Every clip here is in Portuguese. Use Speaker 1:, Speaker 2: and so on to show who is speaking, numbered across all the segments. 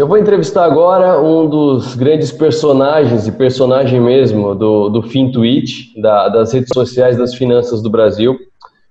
Speaker 1: Eu vou entrevistar agora um dos grandes personagens, e personagem mesmo, do, do FinTwitch, da, das redes sociais das finanças do Brasil.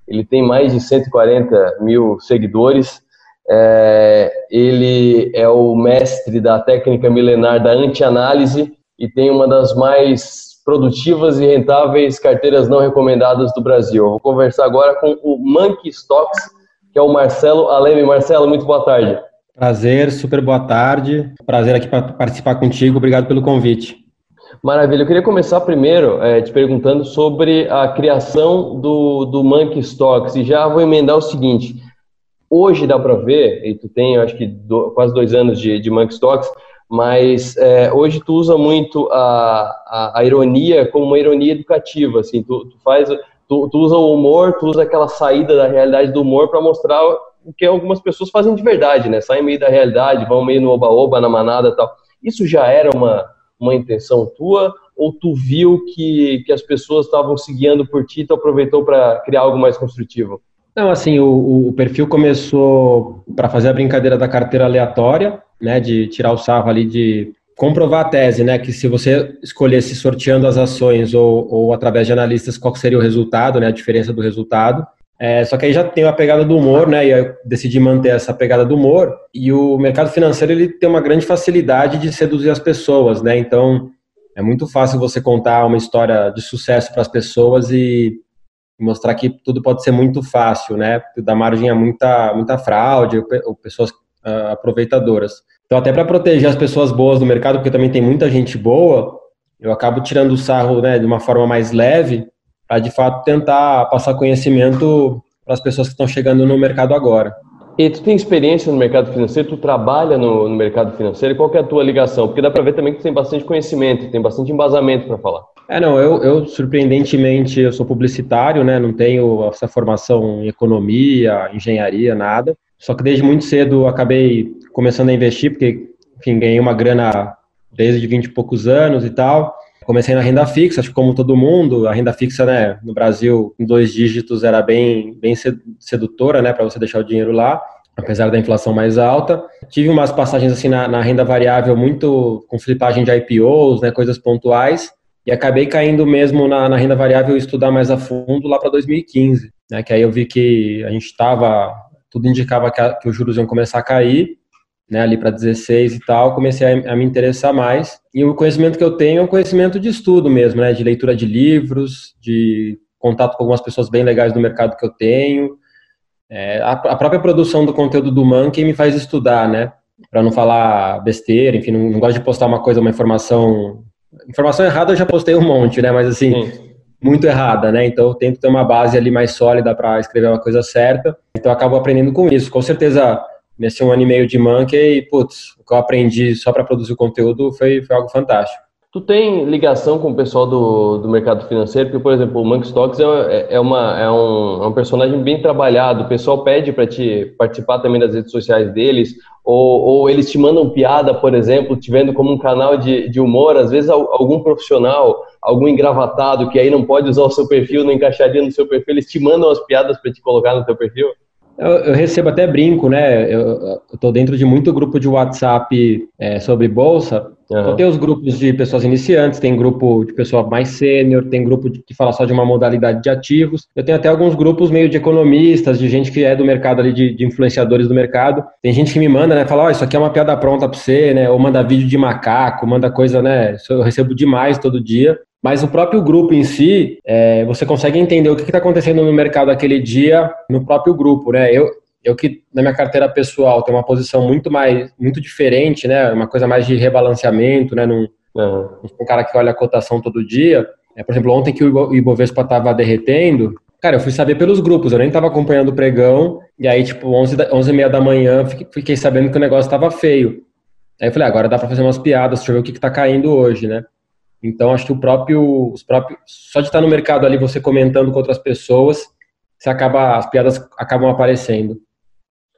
Speaker 1: Ele tem mais de 140 mil seguidores. É, ele é o mestre da técnica milenar da anti-análise e tem uma das mais produtivas e rentáveis carteiras não recomendadas do Brasil. Eu vou conversar agora com o Monkey Stocks, que é o Marcelo Aleme. Marcelo, muito boa tarde.
Speaker 2: Prazer, super boa tarde. Prazer aqui para participar contigo. Obrigado pelo convite.
Speaker 1: Maravilha. Eu queria começar primeiro é, te perguntando sobre a criação do, do Monkey Stocks e já vou emendar o seguinte. Hoje dá para ver, e tu tem, acho que do, quase dois anos de, de Monkey Stocks, mas é, hoje tu usa muito a, a, a, ironia como uma ironia educativa, assim, tu, tu faz, tu, tu, usa o humor, tu usa aquela saída da realidade do humor para mostrar o que algumas pessoas fazem de verdade, né? Saem meio da realidade, vão meio no oba-oba, na manada, tal. Isso já era uma uma intenção tua ou tu viu que, que as pessoas estavam se guiando por ti e tu aproveitou para criar algo mais construtivo?
Speaker 2: Não, assim, o, o perfil começou para fazer a brincadeira da carteira aleatória, né, de tirar o sarro ali de comprovar a tese, né, que se você escolhesse sorteando as ações ou, ou através de analistas, qual seria o resultado, né, a diferença do resultado. É, só que aí já tem a pegada do humor, né, e eu decidi manter essa pegada do humor, e o mercado financeiro ele tem uma grande facilidade de seduzir as pessoas, né, então é muito fácil você contar uma história de sucesso para as pessoas e mostrar que tudo pode ser muito fácil, né, dá margem a muita, muita fraude ou pessoas uh, aproveitadoras. Então, até para proteger as pessoas boas do mercado, porque também tem muita gente boa, eu acabo tirando o sarro né, de uma forma mais leve, para de fato tentar passar conhecimento para as pessoas que estão chegando no mercado agora.
Speaker 1: E tu tem experiência no mercado financeiro, tu trabalha no, no mercado financeiro, qual é a tua ligação? Porque dá para ver também que tu tem bastante conhecimento, tem bastante embasamento para falar.
Speaker 2: É, não, eu, eu, surpreendentemente eu sou publicitário, né? Não tenho essa formação em economia, engenharia, nada. Só que desde muito cedo acabei começando a investir, porque, enfim, ganhei uma grana desde 20 e poucos anos e tal. Comecei na renda fixa, acho que como todo mundo, a renda fixa, né, no Brasil, em dois dígitos era bem, bem sedutora, né, para você deixar o dinheiro lá, apesar da inflação mais alta. Tive umas passagens assim na, na renda variável muito com flipagem de IPOs, né, coisas pontuais, e acabei caindo mesmo na, na renda variável estudar mais a fundo lá para 2015, né, que aí eu vi que a gente estava tudo indicava que, a, que os juros iam começar a cair, né, ali para 16 e tal, comecei a, a, me interessar mais. E o conhecimento que eu tenho é um conhecimento de estudo mesmo, né, de leitura de livros, de contato com algumas pessoas bem legais do mercado que eu tenho. É, a, a, própria produção do conteúdo do Monkey me faz estudar, né, para não falar besteira, enfim, não, não, gosto de postar uma coisa, uma informação. Informação errada eu já postei um monte, né, mas assim. Sim muito errada, né? Então eu tento ter uma base ali mais sólida para escrever uma coisa certa. Então eu acabo aprendendo com isso. Com certeza, nesse um ano e meio de Monkey, putz, o que eu aprendi só para produzir conteúdo foi, foi algo fantástico.
Speaker 1: Tu tem ligação com o pessoal do, do mercado financeiro? Porque, por exemplo, o Monkey Stocks é, é, uma, é, um, é um personagem bem trabalhado. O pessoal pede para te participar também das redes sociais deles, ou, ou, eles te mandam piada, por exemplo, te vendo como um canal de, de humor. Às vezes, algum profissional, algum engravatado que aí não pode usar o seu perfil, não encaixaria no seu perfil, eles te mandam as piadas para te colocar no teu perfil?
Speaker 2: Eu, eu, recebo até brinco, né? Eu estou dentro de muito grupo de WhatsApp é, sobre bolsa. Uhum. Então tem os grupos de pessoas iniciantes, tem grupo de pessoa mais sênior, tem grupo de, que fala só de uma modalidade de ativos. Eu tenho até alguns grupos meio de economistas, de gente que é do mercado ali, de, de influenciadores do mercado. Tem gente que me manda, né? Fala, ó, oh, isso aqui é uma piada pronta para você, né? Ou manda vídeo de macaco, manda coisa, né? Eu recebo demais todo dia. Mas o próprio grupo em si, é, você consegue entender o que está acontecendo no mercado aquele dia no próprio grupo, né? Eu, eu que na minha carteira pessoal tenho uma posição muito mais, muito diferente, né? Uma coisa mais de rebalanceamento, né? Num, uhum. um cara que olha a cotação todo dia. É, por exemplo, ontem que o Ibovespa estava derretendo, cara, eu fui saber pelos grupos, eu nem estava acompanhando o pregão, e aí, tipo, 11, 11 e meia da manhã, fiquei sabendo que o negócio estava feio. Aí eu falei, ah, agora dá para fazer umas piadas, deixa eu ver o que está caindo hoje, né? Então, acho que o próprio, os próprios, só de estar no mercado ali, você comentando com outras pessoas, você acaba, as piadas acabam aparecendo.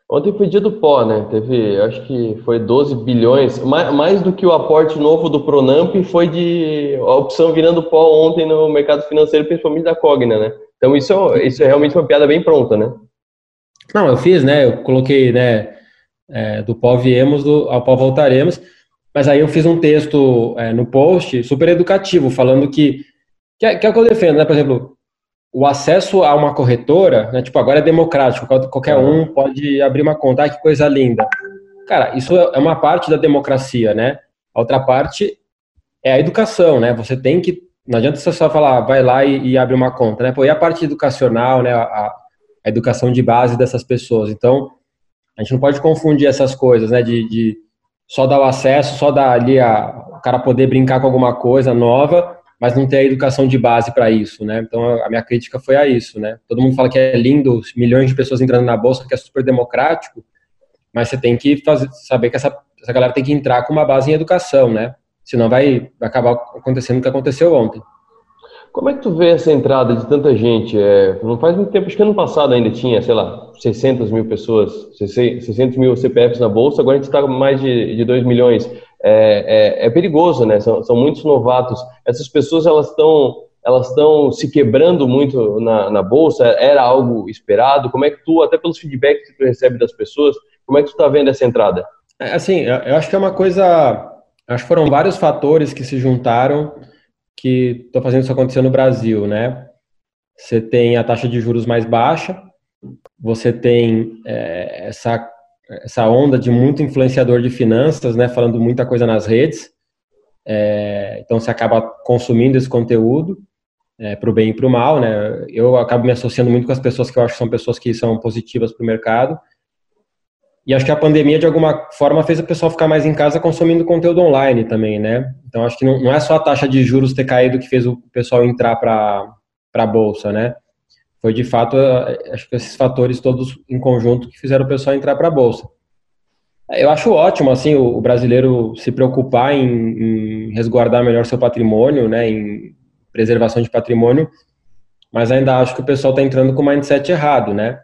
Speaker 1: Ontem foi dia do pó, né? Teve, acho que foi 12 bilhões, mais, mais do que o aporte novo do Pronamp foi de a opção virando pó ontem no mercado financeiro, principalmente da Cogna, né? Então isso, isso é realmente uma piada bem pronta, né?
Speaker 2: Não, eu fiz, né? Eu coloquei, né? é, do pó viemos, do, ao pó voltaremos. Mas aí eu fiz um texto é, no post super educativo, falando que, que é, que é o que eu defendo, né? Por exemplo, o acesso a uma corretora, né, tipo, agora é democrático, qualquer um pode abrir uma conta, ah, que coisa linda. Cara, isso é uma parte da democracia, né? A outra parte é a educação, né? Você tem que, não adianta você só falar, vai lá e, e abre uma conta, né? Pô, e a parte educacional, né? A, a, educação de base dessas pessoas. Então, a gente não pode confundir essas coisas, né? De, de só dar o acesso, só dar ali a, o cara poder brincar com alguma coisa nova mas não ter a educação de base para isso, né? Então a minha crítica foi a isso, né? Todo mundo fala que é lindo, milhões de pessoas entrando na bolsa, que é super democrático, mas você tem que fazer, saber que essa, essa galera tem que entrar com uma base em educação, né? Senão vai acabar acontecendo o que aconteceu ontem.
Speaker 1: Como é que tu vê essa entrada de tanta gente? É, não faz muito tempo, acho que ano passado ainda tinha, sei lá, 600 mil pessoas, 600 mil CPFs na bolsa, agora a gente está com mais de, de 2 milhões é, é, é perigoso, né? São, são, muitos novatos. Essas pessoas elas estão elas estão se quebrando muito na, na, bolsa. Era algo esperado? Como é que tu, até pelos feedbacks que tu recebe das pessoas, como é que tu está vendo essa entrada?
Speaker 2: É, assim, eu acho que é uma coisa. Acho que foram vários fatores que se juntaram que estão fazendo isso acontecer no Brasil, né? Você tem a taxa de juros mais baixa, você tem é, essa essa onda de muito influenciador de finanças, né, falando muita coisa nas redes. É, então você acaba consumindo esse conteúdo é, para o bem e para o mal, né? Eu acabo me associando muito com as pessoas que eu acho que são pessoas que são positivas para o mercado. E acho que a pandemia, de alguma forma, fez o pessoal ficar mais em casa consumindo conteúdo online também, né? Então acho que não, não é só a taxa de juros ter caído que fez o pessoal entrar para a bolsa, né? foi de fato, acho que esses fatores todos em conjunto que fizeram o pessoal entrar para a bolsa. Eu acho ótimo assim o brasileiro se preocupar em, em, resguardar melhor seu patrimônio, né, em preservação de patrimônio, mas ainda acho que o pessoal está entrando com o mindset errado, né,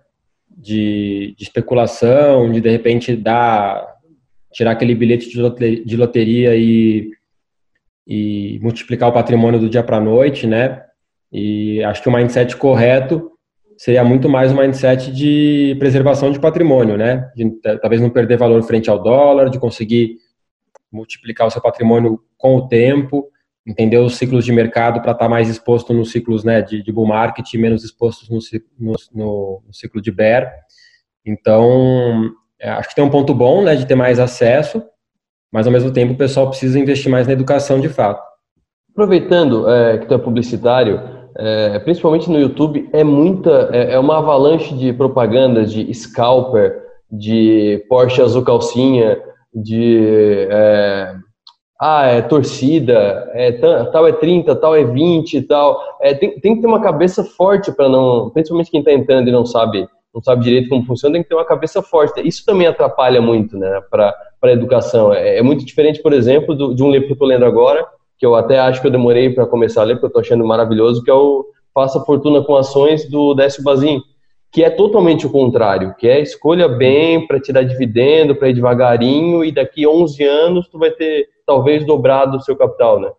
Speaker 2: de, de, especulação, de de repente dar tirar aquele bilhete de loteria e, e multiplicar o patrimônio do dia para a noite, né? E acho que o mindset correto seria muito mais um mindset de preservação de patrimônio, né? De talvez não perder valor frente ao dólar, de conseguir multiplicar o seu patrimônio com o tempo, entender os ciclos de mercado para estar tá mais exposto nos ciclos né, de, de bull market e menos expostos no, no, no ciclo de bear. Então, é, acho que tem um ponto bom né, de ter mais acesso, mas ao mesmo tempo o pessoal precisa investir mais na educação de fato.
Speaker 1: Aproveitando é, que tu é publicitário, é, principalmente no YouTube, é muita, é, é, uma avalanche de propagandas de scalper, de Porsche azul calcinha, de é, ah, é torcida, é, tal é 30, tal é 20 tal. É, tem, tem que ter uma cabeça forte para não, principalmente quem está entrando e não sabe, não sabe direito como funciona, tem que ter uma cabeça forte. Isso também atrapalha muito, né, para a educação. É, é, muito diferente, por exemplo, do, de um livro que eu estou lendo agora, que eu até acho que eu demorei para começar a ler, porque eu estou achando maravilhoso, que é o Faça Fortuna com Ações, do Décio Bazin, que é totalmente o contrário, que é escolha bem para te dar dividendo, para ir devagarinho, e daqui a 11 anos tu vai ter talvez dobrado o seu capital, né?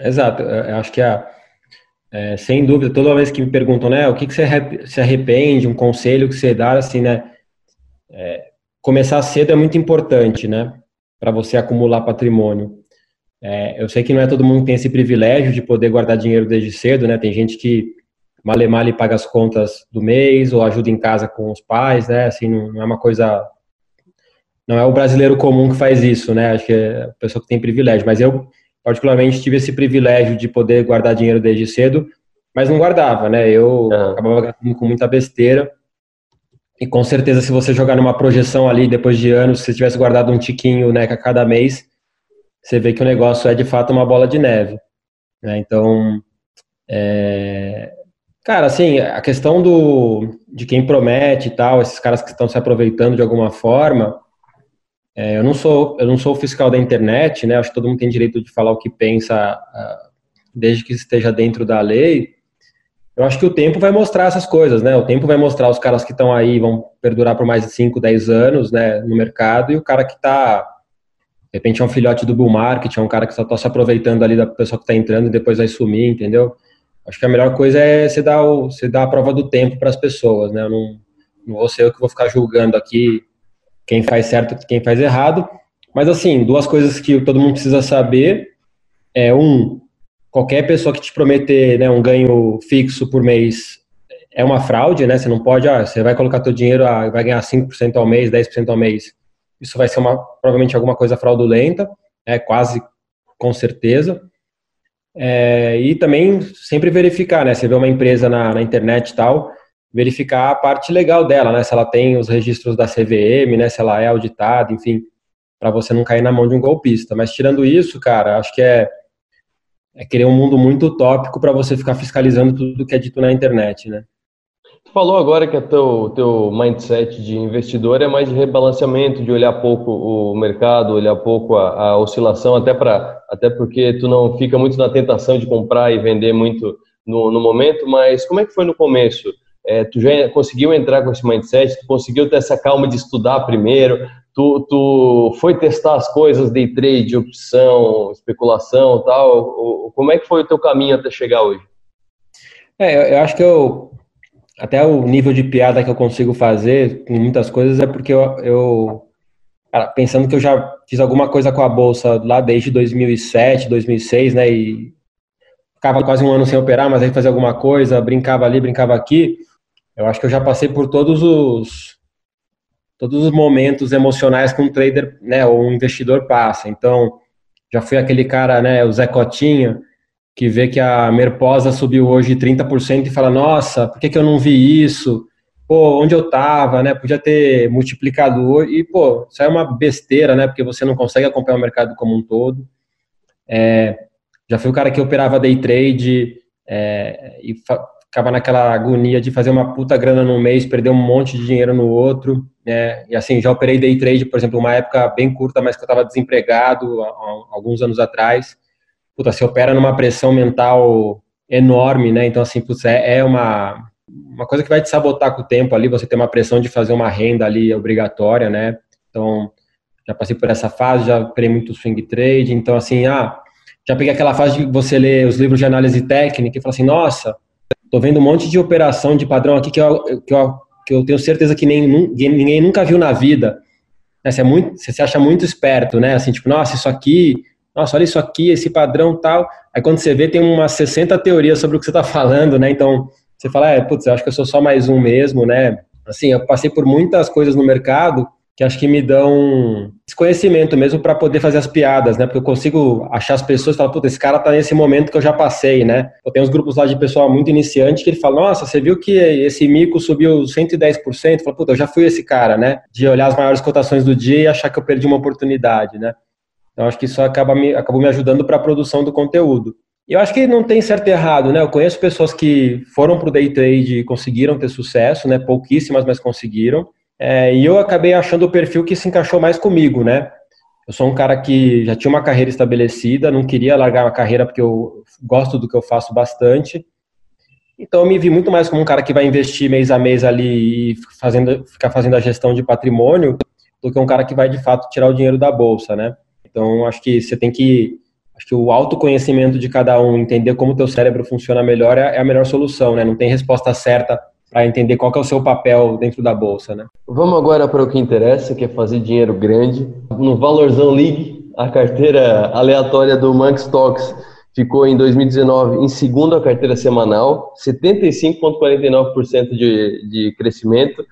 Speaker 2: Exato, eu acho que a, é, sem dúvida, toda vez que me perguntam, né, o que, que você se arrepende, um conselho que você dá, assim, né, é, começar cedo é muito importante, né, para você acumular patrimônio. É, eu sei que não é todo mundo que tem esse privilégio de poder guardar dinheiro desde cedo, né? Tem gente que male male paga as contas do mês ou ajuda em casa com os pais, né? Assim, não, é uma coisa não é o brasileiro comum que faz isso, né? Acho que é a pessoa que tem privilégio, mas eu particularmente tive esse privilégio de poder guardar dinheiro desde cedo, mas não guardava, né? Eu uhum. acabava gastando com muita besteira. E com certeza, se você jogar numa projeção ali, depois de anos, se você tivesse guardado um tiquinho né, a cada mês, você vê que o negócio é de fato uma bola de neve. Né? Então, é... cara, assim, a questão do, de quem promete e tal, esses caras que estão se aproveitando de alguma forma, é, eu não sou eu não sou fiscal da internet, né? Acho que todo mundo tem direito de falar o que pensa, uh, desde que esteja dentro da lei. Eu acho que o tempo vai mostrar essas coisas, né? O tempo vai mostrar os caras que estão aí vão perdurar por mais de 5, 10 anos, né, no mercado e o cara que está de repente é um filhote do bull market, é um cara que só está se aproveitando ali da pessoa que está entrando e depois vai sumir, entendeu? Acho que a melhor coisa é você dar, o, você dar a prova do tempo para as pessoas, né? Eu não, não vou ser eu que vou ficar julgando aqui quem faz certo e quem faz errado. Mas assim, duas coisas que todo mundo precisa saber é um, qualquer pessoa que te prometer né, um ganho fixo por mês é uma fraude, né? Você não pode, ah, você vai colocar teu dinheiro, ah, vai ganhar 5% ao mês, 10% ao mês. Isso vai ser uma, provavelmente alguma coisa fraudulenta, é quase com certeza. É, e também sempre verificar, né? Você vê uma empresa na, na, internet e tal, verificar a parte legal dela, né? Se ela tem os registros da CVM, né? Se ela é auditada, enfim, para você não cair na mão de um golpista. Mas tirando isso, cara, acho que é, é querer um mundo muito utópico para você ficar fiscalizando tudo que é dito na internet, né?
Speaker 1: Falou agora que o teu, teu mindset de investidor é mais de rebalanceamento, de olhar pouco o mercado, olhar pouco a, a oscilação, até, pra, até porque tu não fica muito na tentação de comprar e vender muito no, no momento, mas como é que foi no começo? É, tu já conseguiu entrar com esse mindset, tu conseguiu ter essa calma de estudar primeiro, tu, tu foi testar as coisas, day trade, opção, especulação tal, como é que foi o teu caminho até chegar hoje?
Speaker 2: É, eu acho que eu até o nível de piada que eu consigo fazer com muitas coisas é porque eu, eu pensando que eu já fiz alguma coisa com a bolsa lá desde 2007, 2006, né, e ficava quase um ano sem operar, mas aí fazia alguma coisa, brincava ali, brincava aqui. Eu acho que eu já passei por todos os todos os momentos emocionais que um trader, né, ou um investidor passa. Então, já fui aquele cara, né, o Zé Cotinha, que vê que a Merposa subiu hoje 30% e fala, nossa, por que, que eu não vi isso? Pô, onde eu estava, né? Podia ter multiplicado e, pô, isso é uma besteira, né? Porque você não consegue acompanhar o mercado como um todo. É, já fui o cara que operava day trade é, e ficava naquela agonia de fazer uma puta grana num mês, perder um monte de dinheiro no outro. Né? E assim, já operei day trade, por exemplo, uma época bem curta, mas que eu estava desempregado há, há alguns anos atrás puta, você opera numa pressão mental enorme, né? Então, assim, putz, é, é uma, uma coisa que vai te sabotar com o tempo ali, você tem uma pressão de fazer uma renda ali obrigatória, né? Então, já passei por essa fase, já operei muito swing trade, então, assim, ah, já peguei aquela fase de você ler os livros de análise técnica e falar assim, nossa, tô vendo um monte de operação de padrão aqui que eu, que eu, que eu tenho certeza que nem, ninguém nunca viu na vida. Né? Você, é muito, você se acha muito esperto, né? Assim, tipo, nossa, isso aqui nossa, olha isso aqui, esse padrão tal. Aí quando você vê, tem umas 60 teorias sobre o que você está falando, né? Então, você fala, é, putz, eu acho que eu sou só mais um mesmo, né? Assim, eu passei por muitas coisas no mercado que acho que me dão desconhecimento mesmo para poder fazer as piadas, né? Porque eu consigo achar as pessoas e falar, puta, esse cara tá nesse momento que eu já passei, né? Eu tenho uns grupos lá de pessoal muito iniciante que ele fala, nossa, você viu que esse mico subiu 110%? Fala, puta, eu já fui esse cara, né? De olhar as maiores cotações do dia e achar que eu perdi uma oportunidade, né? Então, acho que isso acaba me, acabou me ajudando para a produção do conteúdo. Eu acho que não tem certo e errado, né? Eu conheço pessoas que foram para o day trade e conseguiram ter sucesso, né? Pouquíssimas, mas conseguiram. É, e eu acabei achando o perfil que se encaixou mais comigo, né? Eu sou um cara que já tinha uma carreira estabelecida, não queria largar a carreira porque eu gosto do que eu faço bastante. Então eu me vi muito mais como um cara que vai investir mês a mês ali e fazendo, ficar fazendo a gestão de patrimônio do que um cara que vai de fato tirar o dinheiro da bolsa, né? Então, acho que você tem que. Acho que o autoconhecimento de cada um, entender como o teu cérebro funciona melhor é, é a melhor solução, né? Não tem resposta certa para entender qual é o seu papel dentro da bolsa, né?
Speaker 1: Vamos agora para o que interessa, que é fazer dinheiro grande. No Valorzão League, a carteira aleatória do Monk Stocks ficou em 2019 em segunda carteira semanal, 75,49% de, de crescimento.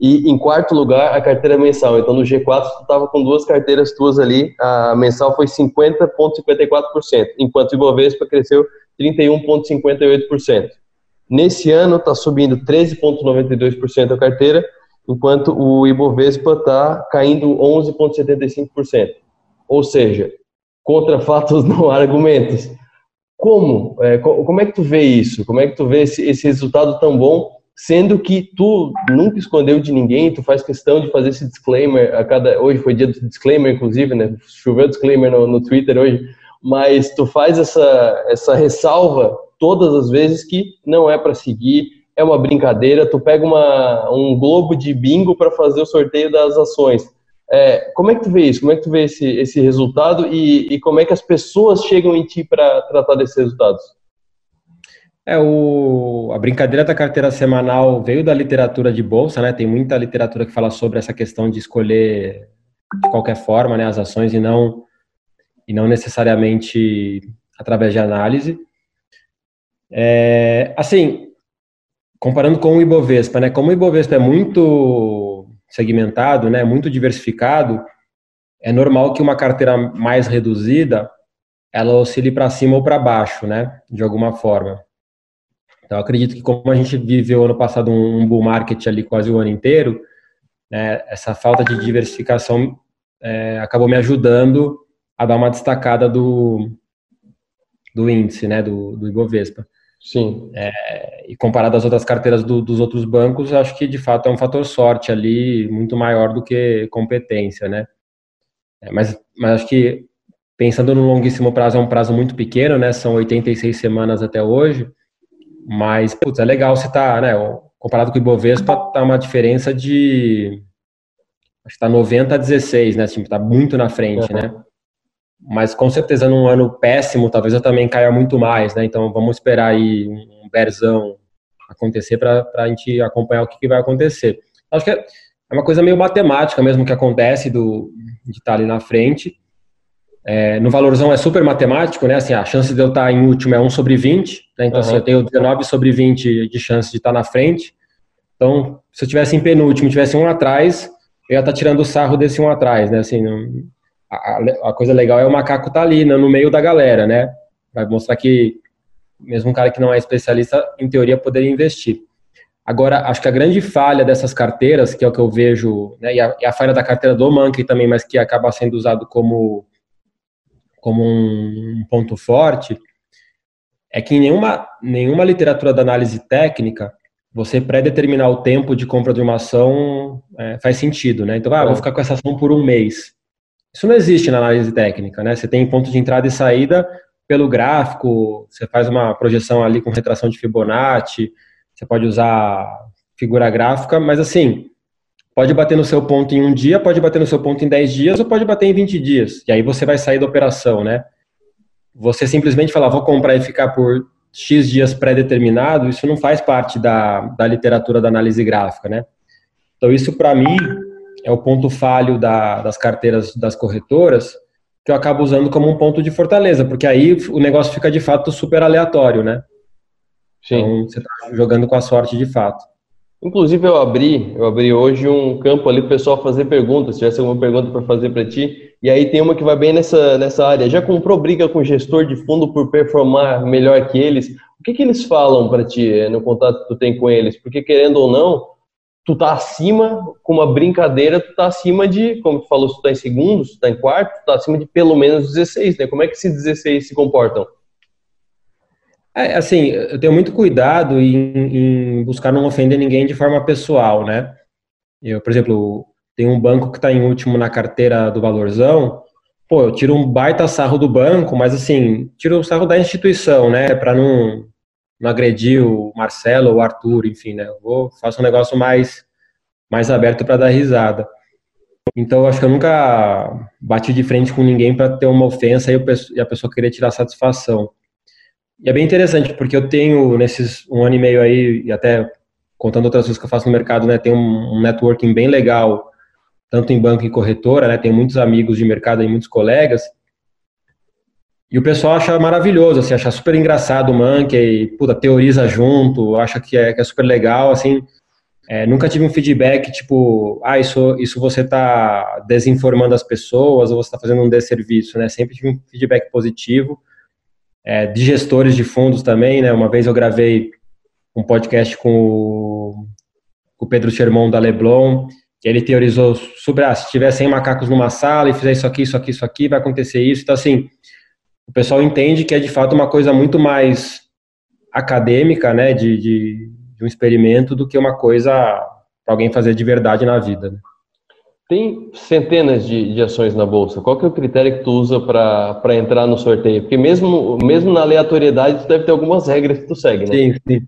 Speaker 1: E em quarto lugar, a carteira mensal. Então, no G4, tu estava com duas carteiras tuas ali. A mensal foi 50,54%, enquanto o Ibovespa cresceu 31,58%. Nesse ano, está subindo 13,92% a carteira, enquanto o Ibovespa está caindo 11,75%. Ou seja, contra fatos não há argumentos. Como? É, como é que tu vê isso? Como é que tu vê esse, esse resultado tão bom sendo que tu nunca escondeu de ninguém, tu faz questão de fazer esse disclaimer a cada hoje foi dia do disclaimer inclusive, né? Choveu disclaimer no, no Twitter hoje, mas tu faz essa essa ressalva todas as vezes que não é para seguir, é uma brincadeira, tu pega uma, um globo de bingo para fazer o sorteio das ações. É, como é que tu vê isso? Como é que tu vê esse, esse resultado e, e como é que as pessoas chegam em ti para tratar desses resultados?
Speaker 2: É, o, a brincadeira da carteira semanal veio da literatura de bolsa, né? Tem muita literatura que fala sobre essa questão de escolher de qualquer forma, né, as ações e não e não necessariamente através de análise. É, assim, comparando com o Ibovespa, né? Como o Ibovespa é muito segmentado, né, muito diversificado, é normal que uma carteira mais reduzida ela oscile para cima ou para baixo, né, de alguma forma. Então, acredito que como a gente viveu ano passado um, bull market ali quase o ano inteiro, né, essa falta de diversificação é, acabou me ajudando a dar uma destacada do, do índice, né, do, do Ibovespa.
Speaker 1: Sim.
Speaker 2: É, e comparado às outras carteiras do, dos outros bancos, acho que de fato é um fator sorte ali muito maior do que competência, né? É, mas, mas acho que pensando no longuíssimo prazo, é um prazo muito pequeno, né? São 86 semanas até hoje. Mas, putz, é legal você tá, né? Comparado com o Ibovespa, tá uma diferença de. Acho que tá 90 a 16, né? Tipo, tá muito na frente, uhum. né? Mas com certeza num ano péssimo, talvez eu também caia muito mais, né? Então vamos esperar aí um berzão acontecer para a gente acompanhar o que, que, vai acontecer. Acho que é uma coisa meio matemática mesmo que acontece do, de estar tá ali na frente. É, no valorzão é super matemático, né? Assim, a chance de eu estar em último é 1 sobre 20, né? Então, uhum. assim, eu tenho 19 sobre 20 de chance de estar na frente. Então, se eu tivesse em penúltimo e tivesse um atrás, eu ia estar tirando o sarro desse um atrás, né? Assim, a, a coisa legal é o macaco estar tá ali, né? no meio da galera, né? Vai mostrar que mesmo um cara que não é especialista, em teoria, poderia investir. Agora, acho que a grande falha dessas carteiras, que é o que eu vejo, né, e, a, e a falha da carteira do Monkey também, mas que acaba sendo usado como como um ponto forte é que em nenhuma, nenhuma literatura da análise técnica você pré-determinar o tempo de compra de uma ação é, faz sentido, né? Então, ah, vou é. ficar com essa ação por um mês. Isso não existe na análise técnica, né? Você tem ponto de entrada e saída pelo gráfico, você faz uma projeção ali com retração de Fibonacci, você pode usar figura gráfica, mas assim, Pode bater no seu ponto em um dia, pode bater no seu ponto em 10 dias ou pode bater em 20 dias. E aí você vai sair da operação, né? Você simplesmente falar, vou comprar e ficar por X dias pré-determinado, isso não faz parte da, da literatura da análise gráfica, né? Então, isso para mim é o ponto falho da, das carteiras das corretoras, que eu acabo usando como um ponto de fortaleza, porque aí o negócio fica de fato super aleatório, né? Sim. Então, você está jogando com a sorte de fato.
Speaker 1: Inclusive eu abri, eu abri hoje um campo ali para o pessoal fazer perguntas, se tivesse alguma pergunta para fazer para ti. E aí tem uma que vai bem nessa, nessa área. Já comprou briga com gestor de fundo por performar melhor que eles? O que, que eles falam para ti eh, no contato que tu tem com eles? Porque querendo ou não, tu tá acima, com uma brincadeira, tu tá acima de, como tu falou, se tu tá em segundos, tu tá em quarto, tu tá acima de pelo menos 16, né? Como é que esses 16 se comportam?
Speaker 2: É, assim, eu tenho muito cuidado em, em, buscar não ofender ninguém de forma pessoal, né? Eu, por exemplo, tem um banco que está em último na carteira do valorzão, pô, eu tiro um baita sarro do banco, mas assim, tiro o sarro da instituição, né? Para não, não agredir o Marcelo ou o Arthur, enfim, né? Eu vou, faço um negócio mais, mais aberto para dar risada. Então, eu acho que eu nunca bati de frente com ninguém para ter uma ofensa e a pessoa querer tirar satisfação. E é bem interessante, porque eu tenho, nesses um ano e meio aí, e até contando outras coisas que eu faço no mercado, né, um, um networking bem legal, tanto em banco e corretora, né, tenho muitos amigos de mercado e muitos colegas, e o pessoal acha maravilhoso, assim, acha super engraçado o Monkey, puta, teoriza junto, acha que é, que é super legal, assim, é, nunca tive um feedback tipo, ah, isso, isso você está desinformando as pessoas ou você está fazendo um desserviço, né? Sempre tive um feedback positivo é, de gestores de fundos também, né? Uma vez eu gravei um podcast com o, com o Pedro Sherman da Leblon, que ele teorizou sobre, ah, se tiver 100 macacos numa sala e fizer isso aqui, isso aqui, isso aqui, vai acontecer isso. Então, assim, o pessoal entende que é de fato uma coisa muito mais acadêmica, né, de, de, de um experimento, do que uma coisa para alguém fazer de verdade na vida. Né?
Speaker 1: Tem centenas de, de, ações na bolsa. Qual que é o critério que tu usa para entrar no sorteio? Porque mesmo, mesmo na aleatoriedade, tu deve ter algumas regras que tu segue, né?
Speaker 2: Sim, sim.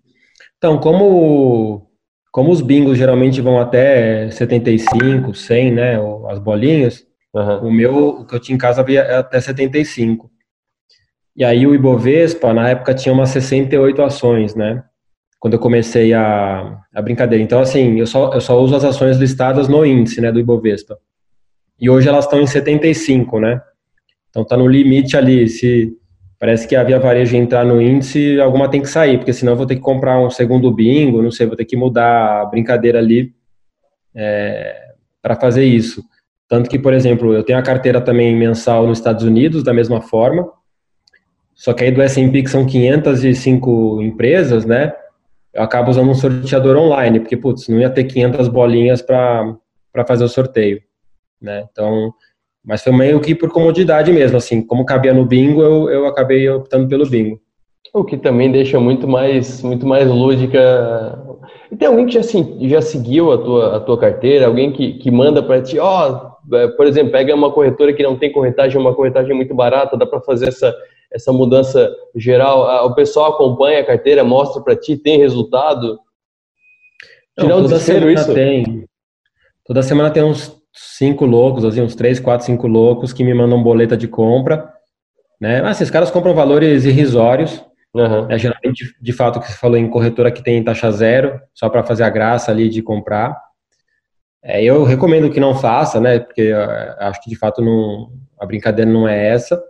Speaker 2: Então, como, como os bingos geralmente vão até 75, 100, né, as bolinhas, uhum. o meu, o que eu tinha em casa havia até 75. E aí o Ibovespa, na época, tinha umas 68 ações, né? Quando eu comecei a, a brincadeira. Então, assim, eu só, eu só uso as ações listadas no índice, né, do Ibovespa. E hoje elas estão em 75, né? Então tá no limite ali. Se parece que a Via Varejo entrar no índice, alguma tem que sair, porque senão eu vou ter que comprar um segundo bingo, não sei, vou ter que mudar a brincadeira ali é, para fazer isso. Tanto que, por exemplo, eu tenho a carteira também mensal nos Estados Unidos, da mesma forma, só que aí do S&P, que são 505 empresas, né, eu acabo usando um sorteador online, porque, putz, não ia ter 500 bolinhas para fazer o sorteio, né, então... Mas foi meio que por comodidade mesmo, assim, como cabia no bingo, eu, eu acabei optando pelo bingo.
Speaker 1: O que também deixa muito mais, muito mais lúdica. E tem alguém que já, já seguiu a tua, a tua carteira? Alguém que, que manda para ti, ó, oh, por exemplo, pega uma corretora que não tem corretagem, uma corretagem muito barata, dá para fazer essa, essa mudança geral? O pessoal acompanha a carteira, mostra para ti, tem resultado?
Speaker 2: Não, toda semana isso? tem. Toda semana tem uns cinco loucos, assim, uns três, quatro, cinco loucos que me mandam boleta de compra, né? Mas esses caras compram valores irrisórios, uhum. né? geralmente, de fato, que você falou em corretora que tem taxa zero, só para fazer a graça ali de comprar. É, eu recomendo que não faça, né? Porque acho que de fato não, a brincadeira não é essa.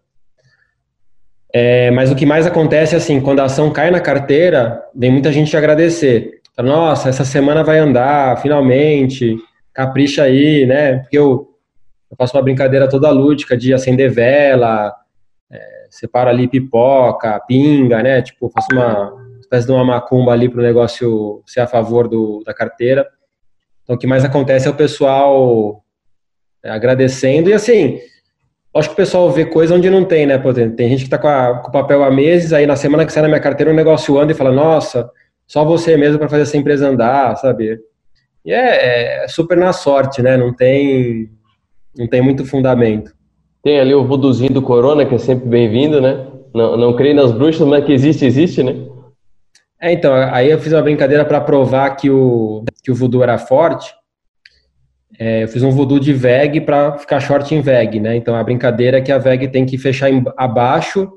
Speaker 2: É, mas o que mais acontece é assim, quando a ação cai na carteira, vem muita gente agradecer. Nossa, essa semana vai andar, finalmente capricha aí, né? Porque eu, eu faço uma brincadeira toda lúdica de acender vela, é, separo ali pipoca, pinga, né? Tipo, faço uma espécie de uma macumba ali para o negócio ser a favor do, da carteira. Então, o que mais acontece é o pessoal é, agradecendo e assim. Acho que o pessoal vê coisa onde não tem, né? Por exemplo, tem gente que está com, com, o papel há meses, aí na semana que sai na minha carteira o um negócio anda e fala, nossa, só você mesmo para fazer essa empresa andar, sabe? E é, é, super na sorte, né? Não tem, não tem muito fundamento.
Speaker 1: Tem ali o vuduzinho do Corona, que é sempre bem-vindo, né? Não, não creio nas bruxas, mas que existe, existe, né?
Speaker 2: É, então, aí eu fiz uma brincadeira para provar que o, que o voodoo era forte. É, eu fiz um voodoo de VEG para ficar short em VEG, né? Então a brincadeira é que a VEG tem que fechar em, abaixo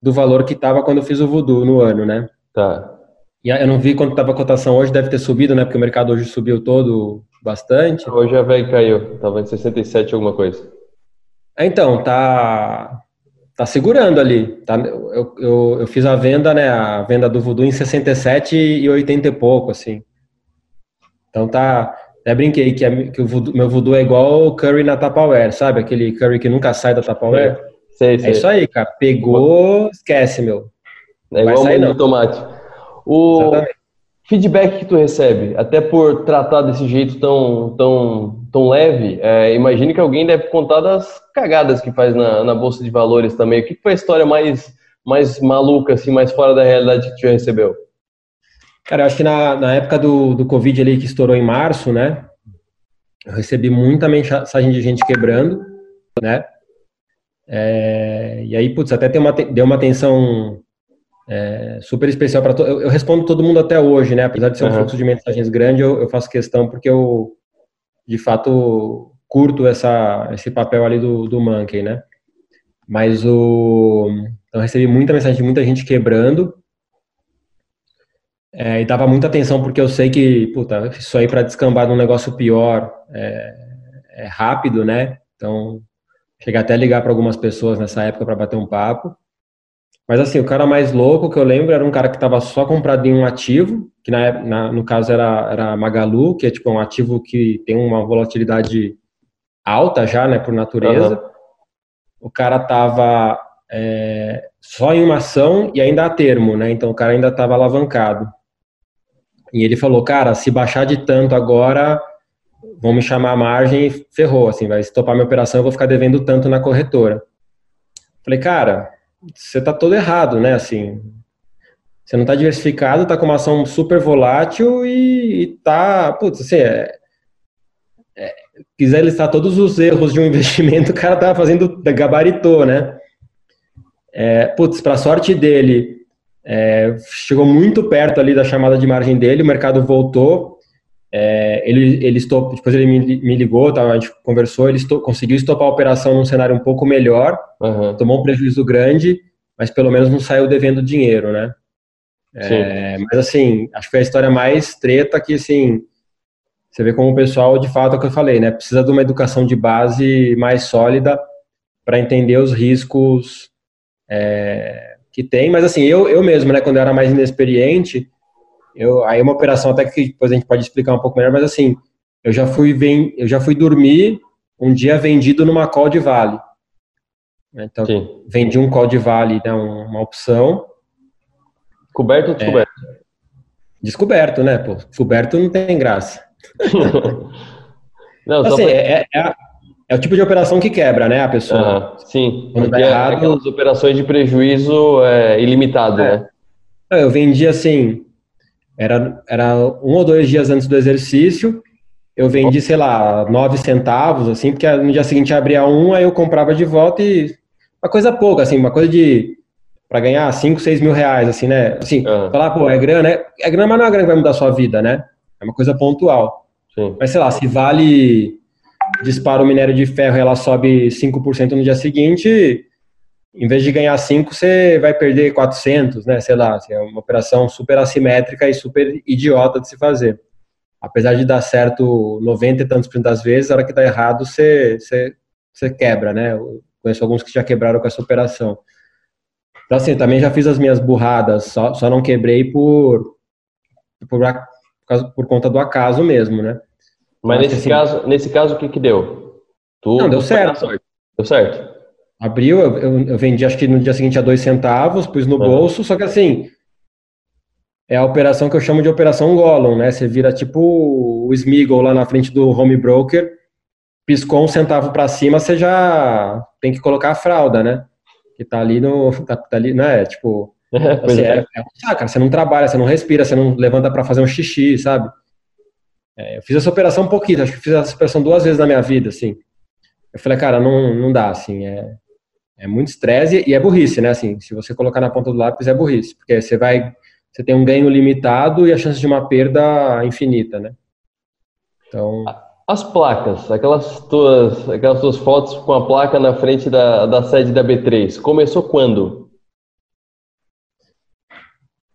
Speaker 2: do valor que estava quando eu fiz o voodoo no ano, né?
Speaker 1: Tá.
Speaker 2: E eu não vi quanto estava a cotação hoje, deve ter subido, né? Porque o mercado hoje subiu todo bastante.
Speaker 1: Hoje a VEG caiu, estava em 67 alguma coisa.
Speaker 2: É, então, tá tá segurando ali. Tá, eu, eu, eu, fiz a venda, né? A venda do Voodoo em 67 e 80 e pouco, assim. Então tá. Até brinquei que, a, que o voodoo, meu Voodoo é igual o curry na Tupperware, sabe? Aquele curry que nunca sai da Tupperware. É, sei, sei. é isso aí, cara. Pegou, esquece, meu.
Speaker 1: É igual o não. tomate. O Exatamente. feedback que tu recebe, até por tratar desse jeito tão, tão, tão leve, é, imagine que alguém deve contar das cagadas que faz na, na Bolsa de Valores também. O que foi a história mais, mais maluca, assim, mais fora da realidade que tu já recebeu?
Speaker 2: Cara, eu acho que na, na época do, do Covid ali, que estourou em março, né? Eu recebi muita mensagem de gente quebrando, né? É, e aí, putz, até uma, deu uma atenção é, super especial para todo. Eu, eu, respondo todo mundo até hoje, né? Apesar de ser um uhum. fluxo de mensagens grande, eu, eu, faço questão porque eu, de fato, curto essa, esse papel ali do, do Monkey, né? Mas o. Eu recebi muita mensagem de muita gente quebrando. É, e dava muita atenção porque eu sei que, puta, isso aí para descambar num negócio pior é, é rápido, né? Então, cheguei até a ligar para algumas pessoas nessa época para bater um papo. Mas assim, o cara mais louco que eu lembro era um cara que estava só comprado em um ativo, que na, na, no caso era, era Magalu, que é tipo um ativo que tem uma volatilidade alta já, né, por natureza. Uhum. O cara tava é, só em uma ação e ainda a termo, né? Então o cara ainda estava alavancado. E ele falou, cara, se baixar de tanto agora, vão me chamar a margem e ferrou, assim, vai estopar minha operação, eu vou ficar devendo tanto na corretora. Falei, cara, você está todo errado, né? Assim, você não está diversificado, está com uma ação super volátil e, está, putz, assim, é, é, quiser listar todos os erros de um investimento, o cara tá fazendo, gabaritou, né? É, putz, para sorte dele, é, chegou muito perto ali da chamada de margem dele, o mercado voltou, é, ele, ele estop, depois ele me, me ligou, tá, a gente conversou, ele conseguiu estopar a operação num cenário um pouco melhor, uhum. tomou um prejuízo grande mas pelo menos não saiu devendo dinheiro, né? É, mas assim, acho que foi a história mais treta que, assim, você vê como o pessoal, de fato, é o que eu falei, né? Precisa de uma educação de base mais sólida para entender os riscos é, que tem. Mas assim, eu, eu mesmo, né, quando eu era mais inexperiente, eu, aí é uma operação até que depois a gente pode explicar um pouco melhor, mas assim, eu já fui, vem, eu já fui dormir um dia vendido numa call de vale. Então, Sim. vendi um call de vale, né, uma opção.
Speaker 1: Coberto ou descoberto?
Speaker 2: É, descoberto, né? Pô, descoberto não tem graça. não, assim, pra... é, é, é, o tipo de operação que quebra, né, a pessoa.
Speaker 1: sim, Quando tá errado, aquelas operações de prejuízo é, ilimitado, é. né?
Speaker 2: Eu vendi assim, era, era um ou dois dias antes do exercício, eu vendi, sei lá, nove centavos, assim, porque no dia seguinte abria um, aí eu comprava de volta e uma coisa pouca, assim, uma coisa de para ganhar cinco, seis mil reais, assim, né? Assim, falar, pô, é grana, é, é grana, mas não é grana que vai mudar a sua vida, né? É uma coisa pontual. Sim. Mas sei lá, se vale dispara o minério de ferro e ela sobe 5% no dia seguinte, em vez de ganhar 5, você vai perder 400, né? Sei lá, assim, é uma operação super assimétrica e super idiota de se fazer apesar de dar certo 90 e tantos por cento das vezes, a hora que dá errado, você, você, você quebra, né? Eu conheço alguns que já quebraram com essa operação. Então, assim, também já fiz as minhas burradas, só, só não quebrei por, por, por conta do acaso mesmo, né?
Speaker 1: Mas nesse, assim, caso, nesse caso, o que que deu?
Speaker 2: Tu, não, deu certo.
Speaker 1: Deu certo.
Speaker 2: Abriu, eu, eu, vendi acho que no dia seguinte a dois centavos, pus no bolso, só que assim, é a operação que eu chamo de operação Gollum, né? Você vira tipo o Smiggle lá na frente do home broker, piscou um centavo para cima, você já tem que colocar a fralda, né? Que tá ali no. Tá, tá ali, né? Tipo. Assim, é. É, é saco, você não trabalha, você não respira, você não levanta para fazer um xixi, sabe? É, eu fiz essa operação um pouquinho, acho que fiz essa operação duas vezes na minha vida, assim. Eu falei, cara, não, não dá, assim, é, é muito estresse e é burrice, né? Assim, se você colocar na ponta do lápis é burrice, porque você vai você tem um ganho limitado e a chance de uma perda infinita, né?
Speaker 1: Então... As placas, aquelas tuas, aquelas tuas fotos com a placa na frente da, da sede da B3, começou quando?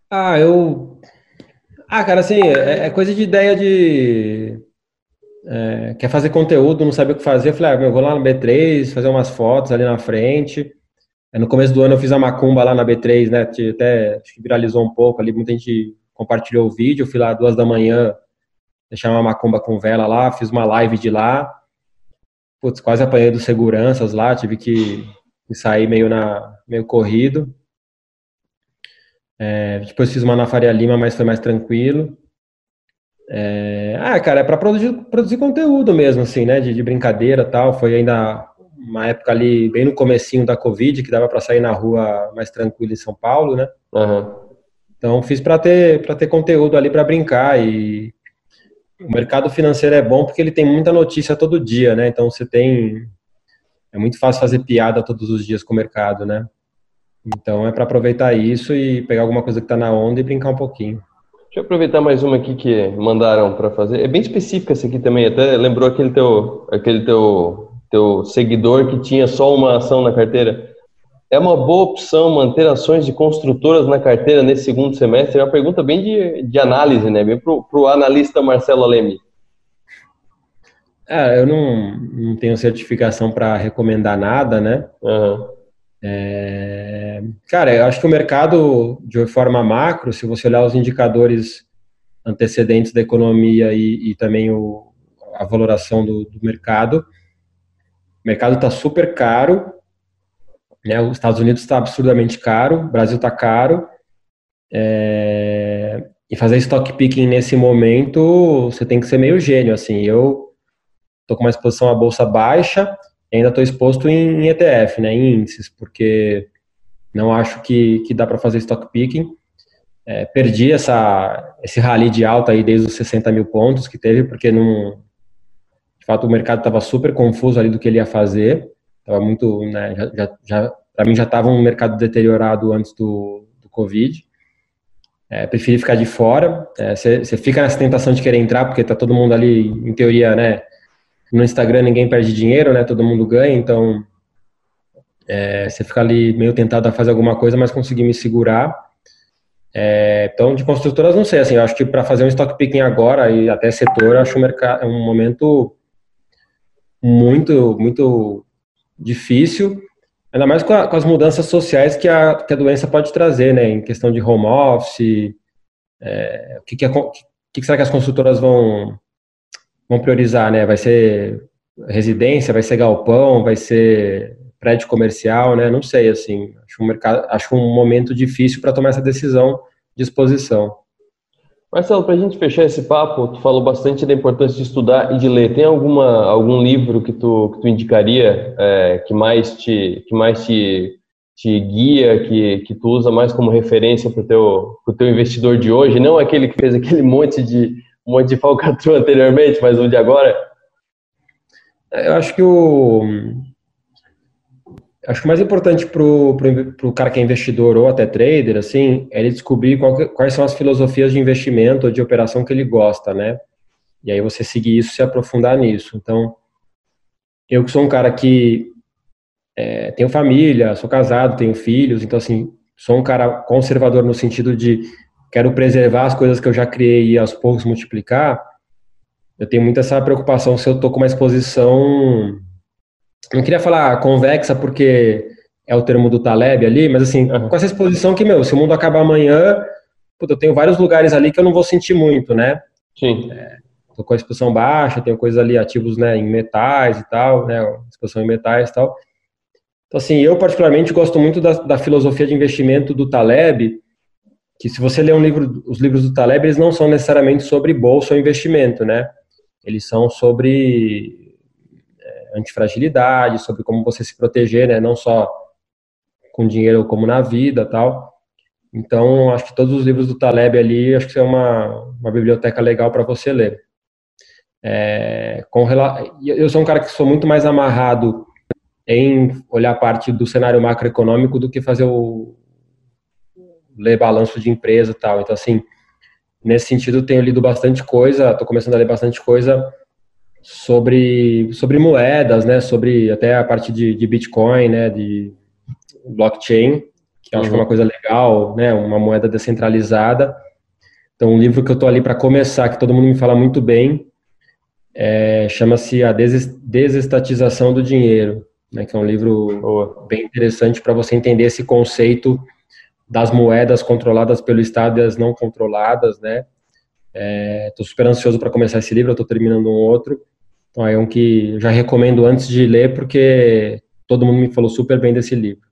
Speaker 2: Ah, eu... Ah, cara, assim, é, é coisa de ideia de... É, quer fazer conteúdo, não sabe o que fazer, eu falei, ah, eu vou lá na B3, fazer umas fotos ali na frente... É, no começo do ano eu fiz a macumba lá na B3, né? Até acho que viralizou um pouco ali, muita gente compartilhou o vídeo. Eu fui lá duas da manhã deixar uma macumba com vela lá, fiz uma live de lá. Putz, quase apanhei dos seguranças lá, tive que, que sair meio na meio corrido. É, depois fiz uma na Faria Lima, mas foi mais tranquilo. É, ah, cara, é para produzir, produzir conteúdo mesmo, assim, né? De, de brincadeira tal. Foi ainda uma época ali bem no comecinho da Covid, que dava para sair na rua mais tranquilo em São Paulo, né? Uhum. Então fiz para ter para ter conteúdo ali para brincar e o mercado financeiro é bom porque ele tem muita notícia todo dia, né? Então você tem é muito fácil fazer piada todos os dias com o mercado, né? Então é para aproveitar isso e pegar alguma coisa que está na onda e brincar um pouquinho.
Speaker 1: Deixa eu aproveitar mais uma aqui que mandaram para fazer. É bem específica essa aqui também, até lembrou aquele teu aquele teu teu seguidor que tinha só uma ação na carteira, é uma boa opção manter ações de construtoras na carteira nesse segundo semestre? É uma pergunta bem de, de análise, né? Bem para o analista Marcelo Alemi.
Speaker 2: Ah, eu não, não tenho certificação para recomendar nada, né? Uhum. É, cara, eu acho que o mercado, de forma macro, se você olhar os indicadores antecedentes da economia e, e também o, a valoração do, do mercado, o mercado está super caro, né? Os Estados Unidos está absurdamente caro, o Brasil está caro. É... E fazer stock picking nesse momento, você tem que ser meio gênio, assim. Eu estou com uma exposição à bolsa baixa, e ainda estou exposto em, ETF, né, em índices, porque não acho que, que dá para fazer stock picking. É, perdi essa, esse rally de alta aí desde os 60 mil pontos que teve, porque não, de fato, o mercado estava super confuso ali do que ele ia fazer. Estava muito, né, já, já, já para mim já estava um mercado deteriorado antes do, do Covid. É, preferi ficar de fora. Você é, fica nessa tentação de querer entrar, porque tá todo mundo ali, em teoria, né? No Instagram ninguém perde dinheiro, né? Todo mundo ganha, então É, você fica ali meio tentado a fazer alguma coisa, mas conseguir me segurar. É, então, de construtoras, não sei, assim, eu acho que para fazer um stock picking agora e até setor, acho um, mercado, um momento muito, muito difícil, ainda mais com, a, com as mudanças sociais que a, que a doença pode trazer, né, em questão de home office, é, o que, que, o que, será que as construtoras vão, vão priorizar, né, vai ser residência, vai ser galpão, vai ser prédio comercial, né? Não sei, assim, acho um mercado, acho um momento difícil para tomar essa decisão de exposição.
Speaker 1: Marcelo, para a gente fechar esse papo, tu falou bastante da importância de estudar e de ler. Tem alguma algum livro que tu, que tu indicaria é, que mais te que mais te, te guia, que, que tu usa mais como referência para o teu teu investidor de hoje? Não aquele que fez aquele monte de um monte de falcatrua anteriormente, mas o de agora.
Speaker 2: Eu acho que o acho que o mais importante para o cara que é investidor ou até trader, assim, é ele descobrir que, quais são as filosofias de investimento ou de operação que ele gosta, né? E aí você seguir isso, se aprofundar nisso. Então, eu que sou um cara que é, tenho família, sou casado, tenho filhos, então assim, sou um cara conservador no sentido de quero preservar as coisas que eu já criei e aos poucos multiplicar. Eu tenho muito essa preocupação se eu tô com uma exposição não queria falar convexa porque é o termo do Taleb ali, mas assim, uhum. com essa exposição que, meu, se o mundo acabar amanhã, puta, eu tenho vários lugares ali que eu não vou sentir muito, né?
Speaker 1: Sim. É,
Speaker 2: tô com a exposição baixa, tenho coisas ali ativos, né, em metais e tal, né, exposição em metais e tal. Então, assim, eu particularmente gosto muito da, da filosofia de investimento do Taleb, que se você ler um livro, os livros do Taleb, eles não são necessariamente sobre bolsa ou investimento, né? Eles são sobre antifragilidade, sobre como você se proteger, né, não só com dinheiro como na vida, tal. Então, acho que todos os livros do Taleb ali, acho que é uma, uma biblioteca legal para você ler. É, com, eu sou um cara que sou muito mais amarrado em olhar parte do cenário macroeconômico do que fazer o ler balanço de empresa e tal. Então, assim, nesse sentido, tenho lido bastante coisa, estou começando a ler bastante coisa sobre, sobre moedas, né, sobre até a parte de, de Bitcoin, né, de blockchain, que eu acho que é uma uhum. coisa legal, né, uma moeda descentralizada. Então, um livro que eu estou ali para começar, que todo mundo me fala muito bem, é, chama-se A Desestatização do Dinheiro, né, que é um livro Boa. bem interessante para você entender esse conceito das moedas controladas pelo Estado e as não controladas, né. Estou é, super ansioso para começar esse livro, estou terminando um outro. Então é um que já recomendo antes de ler, porque todo mundo me falou super bem desse livro.